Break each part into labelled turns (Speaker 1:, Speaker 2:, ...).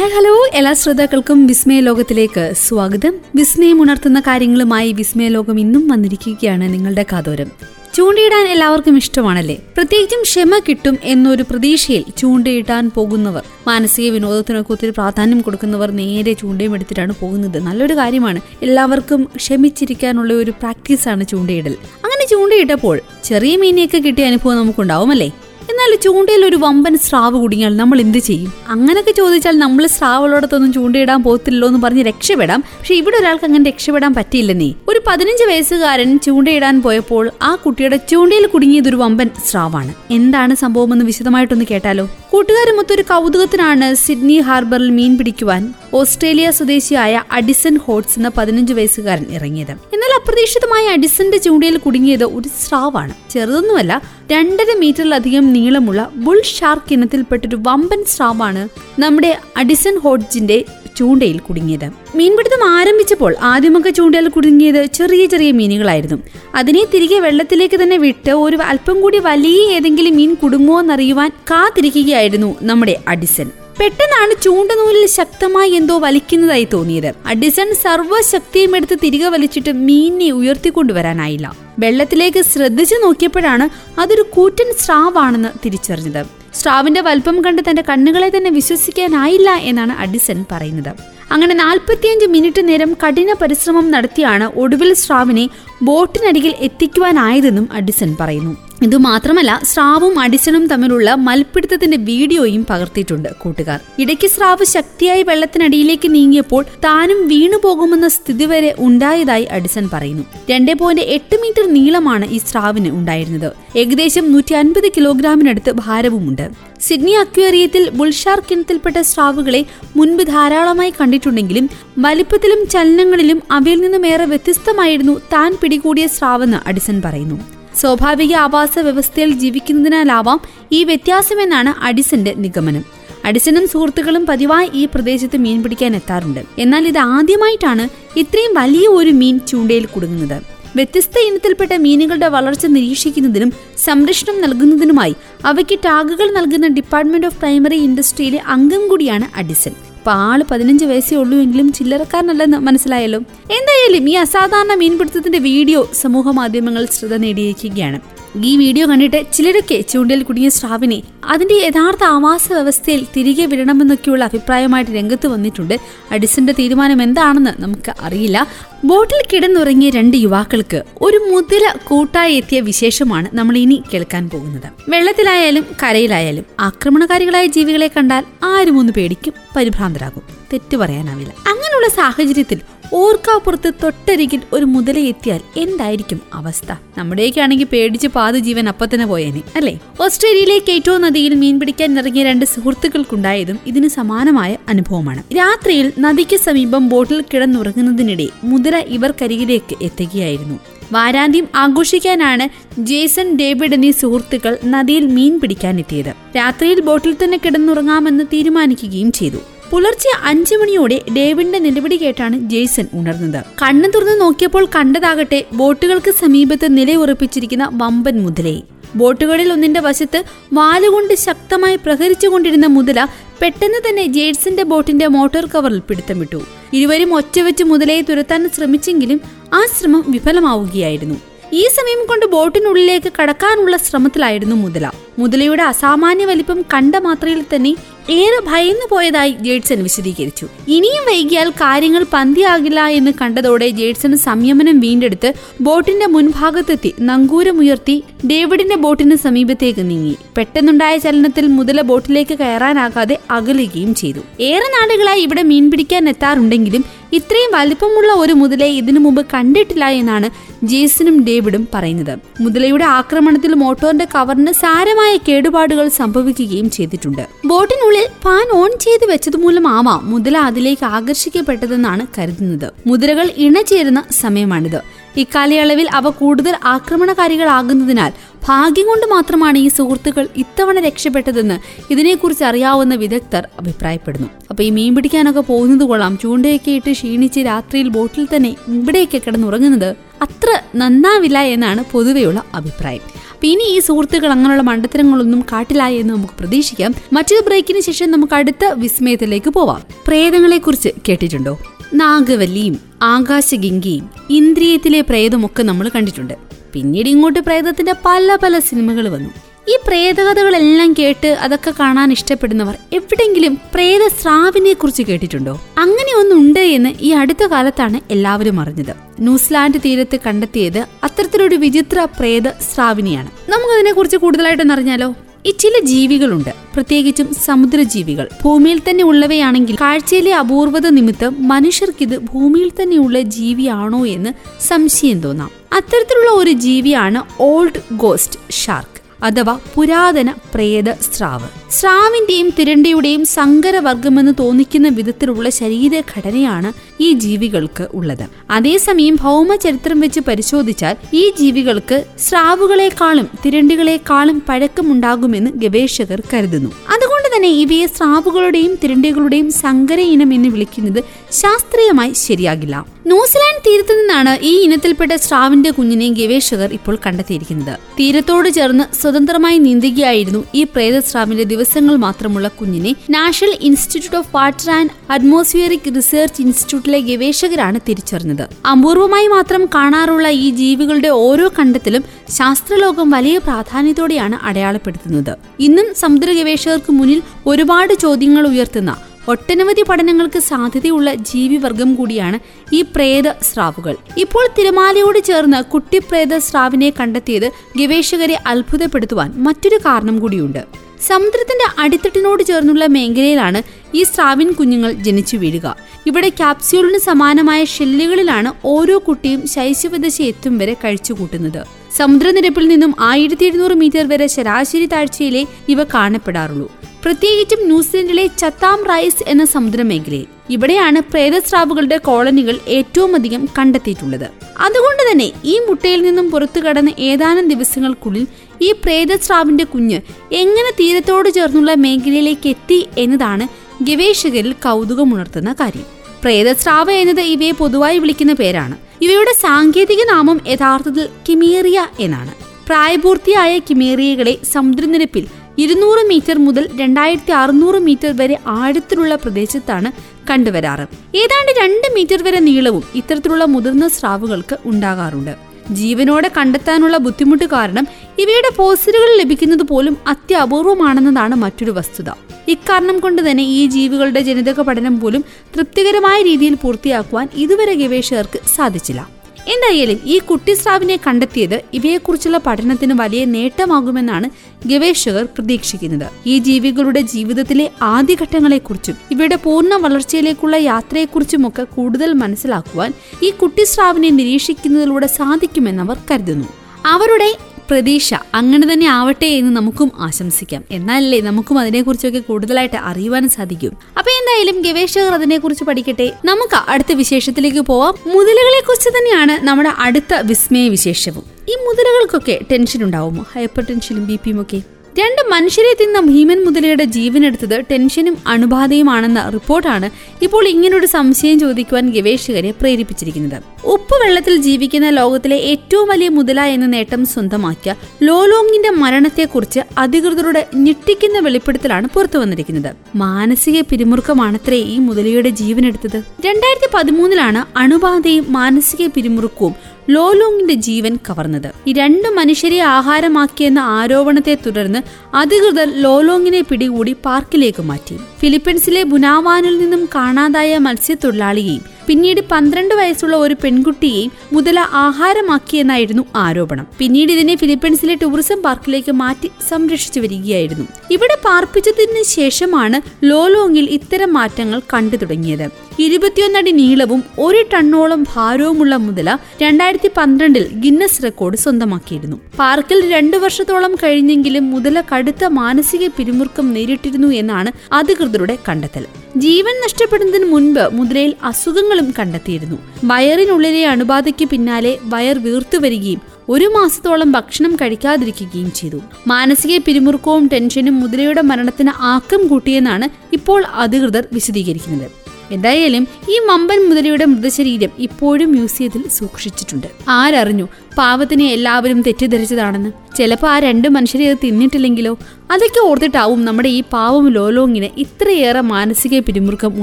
Speaker 1: Hi hello എല്ലാ ശ്രോതാക്കൾക്കും വിസ്മയ ലോകത്തിലേക്ക് സ്വാഗതം. വിസ്മയം ഉണർത്തുന്ന കാര്യങ്ങളുമായി വിസ്മയ ലോകം ഇന്നും വന്നിരിക്കുകയാണ് നിങ്ങളുടെ കാതോരം. ചൂണ്ടയിടാൻ എല്ലാവർക്കും ഇഷ്ടമാണല്ലേ? പ്രത്യേകിച്ചും ക്ഷമ കിട്ടും എന്നൊരു പ്രതീക്ഷയിൽ ചൂണ്ടയിടാൻ പോകുന്നവർ മാനസിക വിനോദത്തിനൊക്കെ ഒത്തിരി പ്രാധാന്യം കൊടുക്കുന്നവർ നേരെ ചൂണ്ടയും എടുത്തിട്ടാണ് പോകുന്നത്. നല്ലൊരു കാര്യമാണ്. എല്ലാവർക്കും ക്ഷമിച്ചിരിക്കാനുള്ള ഒരു പ്രാക്ടീസാണ് ചൂണ്ടയിടൽ. അങ്ങനെ ചൂണ്ടയിട്ടപ്പോൾ ചെറിയ മീനെയൊക്കെ കിട്ടിയ അനുഭവം നമുക്കുണ്ടാവും അല്ലേ എന്നാൽ ചൂണ്ടയിൽ ഒരു വമ്പൻ സ്രാവ് കുടുങ്ങിയാൽ നമ്മൾ എന്ത് ചെയ്യും? അങ്ങനെയൊക്കെ ചോദിച്ചാൽ നമ്മൾ സ്രാവുള്ളടത്തൊന്നും ചൂണ്ടയിടാൻ പോകത്തില്ലല്ലോ എന്ന് പറഞ്ഞ് രക്ഷപ്പെടാം. പക്ഷെ ഇവിടെ ഒരാൾക്ക് അങ്ങനെ രക്ഷപ്പെടാൻ പറ്റിയില്ലെന്നേ. ഒരു പതിനഞ്ച് വയസ്സുകാരൻ ചൂണ്ടയിടാൻ പോയപ്പോൾ ആ കുട്ടിയുടെ ചൂണ്ടയിൽ കുടുങ്ങിയത് ഒരു വമ്പൻ സ്രാവാണ്. എന്താണ് സംഭവമെന്ന് വിശദമായിട്ടൊന്ന് കേട്ടാലോ? കൂട്ടുകാരുമൊത്ത ഒരു കൗതുകത്തിനാണ് സിഡ്നി ഹാർബറിൽ മീൻ പിടിക്കുവാൻ ഓസ്ട്രേലിയ സ്വദേശിയായ അഡിസൺ ഹോട്ട്സ് എന്ന പതിനഞ്ച് വയസ്സുകാരൻ ഇറങ്ങിയത്. എന്നാൽ അപ്രതീക്ഷിതമായ അഡിസന്റെ ചൂണ്ടയിൽ കുടുങ്ങിയത് ഒരു സ്രാവാണ്. ചെറുതൊന്നുമല്ല രണ്ടര മീറ്ററിലധികം നീളമുള്ള ബുൾ ഷാർക്ക് ഇനത്തിൽപ്പെട്ടൊരു വമ്പൻ സ്രാവാണ് നമ്മുടെ അഡിസൺ ഹോഡ്ജിന്റെ ചൂണ്ടയിൽ കുടുങ്ങിയത്. മീൻപിടുത്തം ആരംഭിച്ചപ്പോൾ ആദ്യമൊക്കെ ചൂണ്ടയിൽ കുടുങ്ങിയത് ചെറിയ ചെറിയ മീനുകളായിരുന്നു. അതിനെ തിരികെ വെള്ളത്തിലേക്ക് തന്നെ വിട്ട് ഒരു അല്പം കൂടി വലിയ ഏതെങ്കിലും മീൻ കുടുങ്ങുമോ എന്നറിയുവാൻ കാത്തിരിക്കുകയായിരുന്നു നമ്മുടെ അഡിസൺ പെട്ടെന്നാണ് ചൂണ്ടനൂലിൽ ശക്തമായി എന്തോ വലിക്കുന്നതായി തോന്നിയത്. അഡിസൺ സർവശക്തിയും എടുത്ത് തിരികെ വലിച്ചിട്ട് മീനിനെ ഉയർത്തിക്കൊണ്ടുവരാനായില്ല. വെള്ളത്തിലേക്ക് ശ്രദ്ധിച്ചു നോക്കിയപ്പോഴാണ് അതൊരു കൂറ്റൻ സ്രാവാണെന്ന് തിരിച്ചറിഞ്ഞത്. സ്രാവിന്റെ വലുപ്പം കണ്ട് തന്റെ കണ്ണുകളെ തന്നെ വിശ്വസിക്കാനായില്ല എന്നാണ് അഡിസൺ പറയുന്നത്. അങ്ങനെ നാൽപ്പത്തിയഞ്ച് മിനിറ്റ് നേരം കഠിന പരിശ്രമം നടത്തിയാണ് ഒടുവിൽ സ്രാവിനെ ബോട്ടിനരികിൽ എത്തിക്കുവാനായതെന്നും അഡിസൺ പറയുന്നു. ഇതുമാത്രമല്ല സ്രാവും അടിച്ചനും തമ്മിലുള്ള മൽപ്പിടുത്തത്തിന്റെ വീഡിയോയും പകർത്തിയിട്ടുണ്ട് കൂട്ടുകാർ. ഇടയ്ക്ക് സ്രാവ് ശക്തിയായി വെള്ളത്തിനടിയിലേക്ക് നീങ്ങിയപ്പോൾ താനും വീണു പോകുമെന്ന സ്ഥിതി വരെ ഉണ്ടായതായി അടിസൺ പറയുന്നു. രണ്ടേ പോയിന്റ് എട്ട് മീറ്റർ നീളമാണ് ഈ സ്രാവിന് ഉണ്ടായിരുന്നത്. ഏകദേശം നൂറ്റി അൻപത് കിലോഗ്രാമിനടുത്ത് ഭാരവുമുണ്ട്. സിഡ്നി അക്വേറിയത്തിൽ ബുൾഷാർ കിണത്തിൽപ്പെട്ട സ്രാവുകളെ മുൻപ് ധാരാളമായി കണ്ടിട്ടുണ്ടെങ്കിലും വലിപ്പത്തിലും ചലനങ്ങളിലും അവയിൽ നിന്നും ഏറെ വ്യത്യസ്തമായിരുന്നു താൻ പിടികൂടിയ സ്രാവെന്ന് അഡിസൺ പറയുന്നു. സ്വാഭാവിക ആവാസ വ്യവസ്ഥയിൽ ജീവിക്കുന്നതിനാലാവാം ഈ വ്യത്യാസമെന്നാണ് അഡിസന്റെ നിഗമനം. അഡിസനും സുഹൃത്തുക്കളും പതിവായി ഈ പ്രദേശത്ത് മീൻ പിടിക്കാൻ എത്താറുണ്ട്. എന്നാൽ ഇത് ആദ്യമായിട്ടാണ് ഇത്രയും വലിയ ഒരു മീൻ ചൂണ്ടയിൽ കുടുങ്ങുന്നത്. വ്യത്യസ്ത ഇനത്തിൽപ്പെട്ട മീനുകളുടെ വളർച്ച നിരീക്ഷിക്കുന്നതിനും സംരക്ഷണം നൽകുന്നതിനുമായി അവയ്ക്ക് ടാഗുകൾ നൽകുന്ന ഡിപ്പാർട്ട്മെന്റ് ഓഫ് പ്രൈമറി ഇൻഡസ്ട്രിയിലെ അംഗം കൂടിയാണ് അഡിസൺ. അപ്പൊ ആൾ പതിനഞ്ച് വയസ്സേ ഉള്ളൂ എങ്കിലും ചില്ലറക്കാരനല്ലെന്ന് മനസ്സിലായല്ലോ. എന്തായാലും ഈ അസാധാരണ മീൻപിടുത്തത്തിന്റെ വീഡിയോ സമൂഹ മാധ്യമങ്ങൾ ശ്രദ്ധ നേടിയിരിക്കുകയാണ്. ഈ വീഡിയോ കണ്ടിട്ട് ചിലരൊക്കെ ചൂണ്ടയിൽ കുടുങ്ങിയ സ്രാവിനെ അതിന്റെ യഥാർത്ഥ ആവാസ വ്യവസ്ഥയിൽ തിരികെ വിടണമെന്നൊക്കെയുള്ള അഭിപ്രായമായിട്ട് രംഗത്ത് വന്നിട്ടുണ്ട്. അഡിസന്റെ തീരുമാനം എന്താണെന്ന് നമുക്ക് അറിയില്ല. ബോട്ടിൽ കിടന്നുറങ്ങിയ രണ്ട് യുവാക്കൾക്ക് ഒരു മുതിര കൂട്ടായി എത്തിയ വിശേഷമാണ് നമ്മൾ ഇനി കേൾക്കാൻ പോകുന്നത്. വെള്ളത്തിലായാലും കരയിലായാലും ആക്രമണകാരികളായ ജീവികളെ കണ്ടാൽ ആരും ഒന്ന് പേടിക്കും പരിഭ്രാന്തരാകും. തെറ്റു പറയാനാവില്ല. അങ്ങനെയുള്ള സാഹചര്യത്തിൽ ഓർക്കാപ്പുറത്ത് തൊട്ടരികിൽ ഒരു മുതലയെത്തിയാൽ എന്തായിരിക്കും അവസ്ഥ? നമ്മുടെയൊക്കെ ആണെങ്കിൽ പേടിച്ച് പാത ജീവൻ അപ്പത്തന്നെ പോയേനെ അല്ലേ? ഓസ്ട്രേലിയയിലെ കേറ്റോ നദിയിൽ മീൻ പിടിക്കാൻ ഇറങ്ങിയ രണ്ട് സുഹൃത്തുക്കൾക്കുണ്ടായതും ഇതിന് സമാനമായ അനുഭവമാണ്. രാത്രിയിൽ നദിക്ക് സമീപം ബോട്ടിൽ കിടന്നുറങ്ങുന്നതിനിടെ മുതല ഇവർക്കരികിലേക്ക് എത്തുകയായിരുന്നു. വാരാന്ത്യം ആഘോഷിക്കാനാണ് ജേസൺ ഡേവിഡ് എന്നീ സുഹൃത്തുക്കൾ നദിയിൽ മീൻ പിടിക്കാനെത്തിയത്. രാത്രിയിൽ ബോട്ടിൽ തന്നെ കിടന്നുറങ്ങാമെന്ന് തീരുമാനിക്കുകയും ചെയ്തു. പുലർച്ചെ അഞ്ചു മണിയോടെ ഡേവിഡിന്റെ നിലവിളി കേട്ടാണ് ജെയ്സൺ ഉണർന്നത്. കണ്ണു തുറന്നു നോക്കിയപ്പോൾ കണ്ടതാകട്ടെ ബോട്ടുകൾക്ക് സമീപത്ത് നിലയുറപ്പിച്ചിരിക്കുന്ന വമ്പൻ മുതലയെ ബോട്ടുകളിൽ ഒന്നിന്റെ വശത്ത് വാലുകൊണ്ട് ശക്തമായി പ്രഹരിച്ചുകൊണ്ടിരുന്ന മുതല പെട്ടെന്ന് തന്നെ ജെയ്സന്റെ ബോട്ടിന്റെ മോട്ടോർ കവറിൽ പിടുത്തം വിട്ടു. ഇരുവരും ഒറ്റവെച്ച് മുതലയെ തുരത്താൻ ശ്രമിച്ചെങ്കിലും ആ ശ്രമം വിഫലമാവുകയായിരുന്നു. ഈ സമയം കൊണ്ട് ബോട്ടിനുള്ളിലേക്ക് കടക്കാനുള്ള ശ്രമത്തിലായിരുന്നു മുതല. മുതലയുടെ അസാമാന്യ വലിപ്പം കണ്ട മാത്രയിൽ തന്നെ ഏറെ ഭയന്നു പോയതായി ജേഡ്സൺ വിശദീകരിച്ചു. ഇനിയും വൈകിയാൽ കാര്യങ്ങൾ പന്തിയാകില്ല എന്ന് കണ്ടതോടെ ജേഡ്സൺ സംയമനം വീണ്ടെടുത്ത് ബോട്ടിന്റെ മുൻഭാഗത്തെത്തി നങ്കൂരമുയർത്തി ഡേവിഡിന്റെ ബോട്ടിന് സമീപത്തേക്ക് നീങ്ങി. പെട്ടെന്നുണ്ടായ ചലനത്തിൽ മുതല ബോട്ടിലേക്ക് കയറാനാകാതെ അകലുകയും ചെയ്തു. ഏറെ നാടുകളായി ഇവിടെ മീൻ പിടിക്കാൻ എത്താറുണ്ടെങ്കിലും ഇത്രയും വലിപ്പമുള്ള ഒരു മുതലയെ ഇതിനു മുമ്പ് കണ്ടിട്ടില്ല എന്നാണ് ജേസനും ഡേവിഡും പറയുന്നത്. മുതലയുടെ ആക്രമണത്തിൽ മോട്ടോറിന്റെ കവറിന് സാരമായ കേടുപാടുകൾ സംഭവിക്കുകയും ചെയ്തിട്ടുണ്ട്. ബോട്ടിനുള്ളിൽ ഫാൻ ഓൺ ചെയ്ത് വെച്ചതുമൂലമാവാം മുതല അതിലേക്ക് ആകർഷിക്കപ്പെട്ടതെന്നാണ് കരുതുന്നത്. മുതലകൾ ഇണചേരുന്ന സമയമാണിത്. ഇക്കാലയളവിൽ അവ കൂടുതൽ ആക്രമണകാരികളാകുന്നതിനാൽ ഭാഗ്യം കൊണ്ട് മാത്രമാണ് ഈ സുഹൃത്തുക്കൾ ഇത്തവണ രക്ഷപ്പെട്ടതെന്ന് ഇതിനെക്കുറിച്ച് അറിയാവുന്ന വിദഗ്ധർ അഭിപ്രായപ്പെടുന്നു. അപ്പൊ ഈ മീൻ പിടിക്കാനൊക്കെ പോകുന്നത് കൊള്ളാം. ചൂണ്ടയൊക്കെ ഇട്ട് ക്ഷീണിച്ച് രാത്രിയിൽ ബോട്ടിൽ തന്നെ ഇവിടെയൊക്കെ കിടന്നുറങ്ങുന്നത് അത്ര നന്നാവില്ല എന്നാണ് പൊതുവെയുള്ള അഭിപ്രായം. ഇനി ഈ സുഹൃത്തുക്കൾ അങ്ങനെയുള്ള മണ്ടത്തരങ്ങളൊന്നും കാട്ടിലായി എന്ന് നമുക്ക് പ്രതീക്ഷിക്കാം. മറ്റൊരു ബ്രേക്കിന് ശേഷം നമുക്ക് അടുത്ത വിസ്മയത്തിലേക്ക് പോവാം. പ്രേതങ്ങളെ കുറിച്ച് കേട്ടിട്ടുണ്ടോ? നാഗവല്ലിയും ആകാശഗംഗയും ഇന്ദ്രിയത്തിലെ പ്രേതമൊക്കെ നമ്മൾ കണ്ടിട്ടുണ്ട്. പിന്നീട് ഇങ്ങോട്ട് പ്രേതത്തിന്റെ പല പല സിനിമകൾ വന്നു. ഈ പ്രേതകഥകളെല്ലാം കേട്ട് അതൊക്കെ കാണാൻ ഇഷ്ടപ്പെടുന്നവർ എവിടെങ്കിലും പ്രേത സ്രാവിനെ കുറിച്ച് കേട്ടിട്ടുണ്ടോ? അങ്ങനെ ഒന്നുണ്ട് എന്ന് ഈ അടുത്ത കാലത്താണ് എല്ലാവരും അറിഞ്ഞത്. ന്യൂസിലാൻഡ് തീരത്ത് കണ്ടെത്തിയത് അത്തരത്തിലൊരു വിചിത്ര പ്രേത സ്രാവിനെയാണ് നമുക്കതിനെ കുറിച്ച് കൂടുതലായിട്ടൊന്ന് അറിഞ്ഞാലോ ഈ ചില ജീവികളുണ്ട്. പ്രത്യേകിച്ചും സമുദ്രജീവികൾ. ഭൂമിയിൽ തന്നെ ഉള്ളവയാണെങ്കിൽ കാഴ്ചയിലെ അപൂർവത നിമിത്തം മനുഷ്യർക്കിത് ഭൂമിയിൽ തന്നെയുള്ള ജീവിയാണോ എന്ന് സംശയം തോന്നാം. അത്തരത്തിലുള്ള ഒരു ജീവിയാണ് ഓൾഡ് ഗോസ്റ്റ് ഷാർക്ക്. അഥവാ പുരാതന പ്രേത സ്രാവ്. സ്രാവിന്റെയും തിരണ്ടയുടെയും സങ്കരവർഗമെന്ന് തോന്നിക്കുന്ന വിധത്തിലുള്ള ശരീരഘടനയാണ് ഈ ജീവികൾക്ക് ഉള്ളത്. അതേസമയം ഭൗമ ചരിത്രം വെച്ച് പരിശോധിച്ചാൽ ഈ ജീവികൾക്ക് സ്രാവുകളെക്കാളും തിരണ്ടികളെക്കാളും പഴക്കമുണ്ടാകുമെന്ന് ഗവേഷകർ കരുതുന്നു. അതുകൊണ്ട് തന്നെ ഇവയെ സ്രാവുകളുടെയും തിരണ്ടികളുടെയും സങ്കര ഇനം എന്ന് വിളിക്കുന്നത് ശാസ്ത്രീയമായി ശരിയാകില്ല. ന്യൂസിലാൻഡ് തീരത്തു നിന്നാണ് ഈ ഇനത്തിൽപ്പെട്ട സ്രാവിന്റെ കുഞ്ഞിനെ ഗവേഷകർ ഇപ്പോൾ കണ്ടെത്തിയിരിക്കുന്നത്. തീരത്തോട് ചേർന്ന് സ്വതന്ത്രമായി നീന്തുകയായിരുന്നു ഈ പ്രേതസ്രാവിന്റെ ദിവസങ്ങൾ മാത്രമുള്ള കുഞ്ഞിനെ. National institute of water and atmospheric research ഇൻസ്റ്റിറ്റ്യൂട്ടിലെ ഗവേഷകരാണ് തിരിച്ചറിഞ്ഞത്. അപൂർവമായി മാത്രം കാണാറുള്ള ഈ ജീവികളുടെ ഓരോ കണ്ടെത്തലും ശാസ്ത്രലോകം വലിയ പ്രാധാന്യത്തോടെയാണ് അടയാളപ്പെടുത്തുന്നത്. ഇന്നും സമുദ്ര ഗവേഷകർക്ക് മുന്നിൽ ഒരുപാട് ചോദ്യങ്ങൾ ഉയർത്തുന്ന ഒട്ടനവധി പഠനങ്ങൾക്ക് സാധ്യതയുള്ള ജീവിവർഗം കൂടിയാണ് ഈ പ്രേത സ്രാവുകൾ. ഇപ്പോൾ തിരമാലയോട് ചേർന്ന് കുട്ടി കുട്ടിപ്രേത സ്രാവിനെ കണ്ടെത്തിയത് ഗവേഷകരെ അത്ഭുതപ്പെടുത്തുവാൻ മറ്റൊരു കാരണം കൂടിയുണ്ട്. സമുദ്രത്തിന്റെ അടിത്തട്ടിനോട് ചേർന്നുള്ള മേഖലയിലാണ് ഈ സ്രാവിൻ കുഞ്ഞുങ്ങൾ ജനിച്ചു വീഴുക. ഇവിടെ ക്യാപ്സ്യൂളിന് സമാനമായ ഷെല്ലുകളിലാണ് ഓരോ കുട്ടിയും ശൈശവദശ എത്തും വരെ കഴിച്ചുകൂട്ടുന്നത്. സമുദ്രനിരപ്പിൽ നിന്നും ആയിരത്തി എഴുന്നൂറ് മീറ്റർ വരെ ശരാശരി താഴ്ചയിലെ ഇവ കാണപ്പെടാറുള്ളൂ. പ്രത്യേകിച്ചും ന്യൂസിലൻഡിലെ ചത്താം റൈസ് എന്ന സമുദ്രമേഖലയിൽ ഇവിടെയാണ് പ്രേതസ്രാവുകളുടെ കോളനികൾ ഏറ്റവും അധികം കണ്ടെത്തിയിട്ടുള്ളത്. അതുകൊണ്ട് തന്നെ ഈ മുട്ടയിൽ നിന്നും പുറത്തു കടന്ന ഏതാനും ദിവസങ്ങൾക്കുള്ളിൽ ഈ പ്രേതസ്രാവിന്റെ കുഞ്ഞ് എങ്ങനെ തീരത്തോട് ചേർന്നുള്ള മേഖലയിലേക്ക് എത്തി എന്നതാണ് ഗവേഷകരിൽ കൗതുകമുണർത്തുന്ന കാര്യം. പ്രേതസ്രാവ് എന്നത് ഇവയെ പൊതുവായി വിളിക്കുന്ന പേരാണ്. ഇവയുടെ സാങ്കേതിക നാമം യഥാർത്ഥത്തിൽ കിമേറിയ എന്നാണ്. പ്രായപൂർത്തിയായ കിമേറിയകളെ സമുദ്രനിരപ്പിൽ ഇരുന്നൂറ് മീറ്റർ മുതൽ രണ്ടായിരത്തി അറുന്നൂറ് മീറ്റർ വരെ ആഴത്തിലുള്ള പ്രദേശത്താണ് കണ്ടുവരാറ്. ഏതാണ്ട് രണ്ട് മീറ്റർ വരെ നീളവും ഇത്തരത്തിലുള്ള മുതിർന്ന സ്രാവുകൾക്ക് ഉണ്ടാകാറുണ്ട്. ജീവനോടെ കണ്ടെത്താനുള്ള ബുദ്ധിമുട്ട് കാരണം ഇവയുടെ ഫോസിലുകൾ ലഭിക്കുന്നത് പോലും അത്യപൂർവമാണെന്നതാണ് മറ്റൊരു വസ്തുത. ഇക്കാരണം കൊണ്ട് തന്നെ ഈ ജീവികളുടെ ജനിതക പഠനം പോലും തൃപ്തികരമായ രീതിയിൽ പൂർത്തിയാക്കുവാൻ ഇതുവരെ ഗവേഷകർക്ക് സാധിച്ചില്ല. എന്തായാലും ഈ കുട്ടിസ്രാവിനെ കണ്ടെത്തിയത് ഇവയെക്കുറിച്ചുള്ള പഠനത്തിന് വലിയ നേട്ടമാകുമെന്നാണ് ഗവേഷകർ പ്രതീക്ഷിക്കുന്നത്. ഈ ജീവികളുടെ ജീവിതത്തിലെ ആദ്യഘട്ടങ്ങളെക്കുറിച്ചും ഇവയുടെ പൂർണ വളർച്ചയിലേക്കുള്ള യാത്രയെക്കുറിച്ചുമൊക്കെ കൂടുതൽ മനസ്സിലാക്കുവാൻ ഈ കുട്ടിസ്രാവിനെ നിരീക്ഷിക്കുന്നതിലൂടെ സാധിക്കുമെന്നവർ കരുതുന്നു. അവരുടെ പ്രതീക്ഷ അങ്ങനെ തന്നെ ആവട്ടെ എന്ന് നമുക്കും ആശംസിക്കാം. എന്നാലല്ലേ നമുക്കും അതിനെക്കുറിച്ചൊക്കെ കൂടുതലായിട്ട് അറിയുവാൻ സാധിക്കും. അപ്പൊ എന്തായാലും ഗവേഷകർ അതിനെക്കുറിച്ച് പഠിക്കട്ടെ. നമുക്ക് അടുത്ത വിശേഷത്തിലേക്ക് പോവാം. മുതലുകളെ കുറിച്ച് തന്നെയാണ് നമ്മുടെ അടുത്ത വിസ്മയ വിശേഷവും. ഈ മുതലുകൾക്കൊക്കെ ടെൻഷൻ ഉണ്ടാവുമോ ഹൈപ്പർ ടെൻഷനും ബി പിയും ഒക്കെ? രണ്ട് മനുഷ്യരെ തിന്ന ഭീമൻ മുതലയുടെ ജീവനെടുത്തത് ടെൻഷനും അണുബാധയുമാണെന്ന റിപ്പോർട്ടാണ് ഇപ്പോൾ ഇങ്ങനൊരു സംശയം ചോദിക്കുവാൻ ഗവേഷകരെ പ്രേരിപ്പിച്ചിരിക്കുന്നത്. ഉപ്പ് വെള്ളത്തിൽ ജീവിക്കുന്ന ലോകത്തിലെ ഏറ്റവും വലിയ മുതല എന്ന നേട്ടം സ്വന്തമാക്കിയ ലോലോങ്ങിന്റെ മരണത്തെക്കുറിച്ച് അധികൃതരുടെ ഞെട്ടിക്കുന്ന വെളിപ്പെടുത്തലാണ് പുറത്തു വന്നിരിക്കുന്നത് മാനസിക പിരിമുറുക്കമാണത്രേ ഈ മുതലയുടെ ജീവനെടുത്തത്. രണ്ടായിരത്തി പതിമൂന്നിലാണ് അണുബാധയും മാനസിക പിരിമുറുക്കവും ലോലോങ്ങിന്റെ ജീവൻ കവർന്നത്. രണ്ട് മനുഷ്യരെ ആഹാരമാക്കിയെന്ന ആരോപണത്തെ തുടർന്ന് അധികൃതർ ലോലോങ്ങിനെ പിടികൂടി പാർക്കിലേക്ക് മാറ്റി. ഫിലിപ്പീൻസിലെ ബുനാവാനിൽ നിന്നും കാണാതായ മത്സ്യത്തൊഴിലാളിയെയും പിന്നീട് പന്ത്രണ്ട് വയസ്സുള്ള ഒരു പെൺകുട്ടിയെയും മുതല ആഹാരമാക്കിയെന്നായിരുന്നു ആരോപണം. പിന്നീട് ഇതിനെ ഫിലിപ്പീൻസിലെ ടൂറിസം പാർക്കിലേക്ക് മാറ്റി സംരക്ഷിച്ചു വരികയായിരുന്നു. ഇവിടെ പാർപ്പിച്ചതിന് ശേഷമാണ് ലോലോങ്ങിൽ ഇത്തരം മാറ്റങ്ങൾ കണ്ടു തുടങ്ങിയത് ഇരുപത്തിയൊന്നടി നീളവും ഒരു ടണ്ണോളം ഭാരവുമുള്ള മുതല രണ്ടായിരത്തി പന്ത്രണ്ടിൽ ഗിന്നസ് റെക്കോർഡ് സ്വന്തമാക്കിയിരുന്നു. പാർക്കിൽ രണ്ടു വർഷത്തോളം കഴിഞ്ഞെങ്കിലും മുതല കടുത്ത മാനസിക പിരിമുറുക്കം നേരിട്ടിരുന്നു എന്നാണ് അധികൃതരുടെ കണ്ടെത്തൽ. ജീവൻ നഷ്ടപ്പെടുന്നതിന് മുൻപ് മുതലയിൽ അസുഖങ്ങളും കണ്ടെത്തിയിരുന്നു. വയറിനുള്ളിലെ അണുബാധയ്ക്ക് പിന്നാലെ വയർ വീർത്തു വരികയും ഒരു മാസത്തോളം ഭക്ഷണം കഴിക്കാതിരിക്കുകയും ചെയ്തു. മാനസിക പിരിമുറുക്കവും ടെൻഷനും മുതലയുടെ മരണത്തിന് ആക്കം കൂട്ടിയെന്നാണ് ഇപ്പോൾ അധികൃതർ വിശദീകരിക്കുന്നത്. എന്തായാലും ഈ മമ്പൻ മുതലയുടെ മൃതശരീരം ഇപ്പോഴും മ്യൂസിയത്തിൽ സൂക്ഷിച്ചിട്ടുണ്ട്. ആരറിഞ്ഞു? പാവത്തിനെ എല്ലാവരും തെറ്റിദ്ധരിച്ചതാണെന്ന്. ചിലപ്പോൾ ആ രണ്ട് മനുഷ്യരെ അത് തിന്നിട്ടില്ലെങ്കിലോ? അതൊക്കെ ഓർത്തിട്ടാവും നമ്മുടെ ഈ പാവം ലോലോങ്ങിന് ഇത്രയേറെ മാനസിക പിരിമുറുക്കം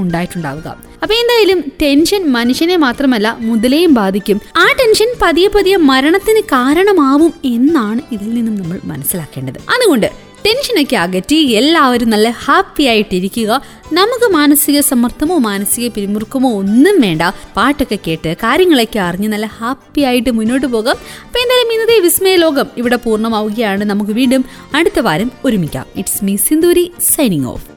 Speaker 1: ഉണ്ടായിട്ടുണ്ടാവുക. അപ്പൊ എന്തായാലും ടെൻഷൻ മനുഷ്യനെ മാത്രമല്ല മുതലേയും ബാധിക്കും. ആ ടെൻഷൻ പതിയെ പതിയെ മരണത്തിന് കാരണമാവും എന്നാണ് ഇതിൽ നിന്നും നമ്മൾ മനസ്സിലാക്കേണ്ടത്. അതുകൊണ്ട് ടെൻഷനൊക്കെ അകറ്റി എല്ലാവരും നല്ല ഹാപ്പി ആയിട്ടിരിക്കുക. നമുക്ക് മാനസിക സമ്മർദ്ദമോ മാനസിക പിരിമുറുക്കമോ ഒന്നും വേണ്ട. പാട്ടൊക്കെ കേട്ട് കാര്യങ്ങളൊക്കെ അറിഞ്ഞ് നല്ല ഹാപ്പി ആയിട്ട് മുന്നോട്ട് പോകാം. അപ്പൊ എന്തായാലും ഇന്നത്തെ വിസ്മയ ലോകം ഇവിടെ പൂർണമാവുകയാണ്. നമുക്ക് വീണ്ടും അടുത്ത വാരം ഒരുമിക്കാം. It's me Sinduri signing off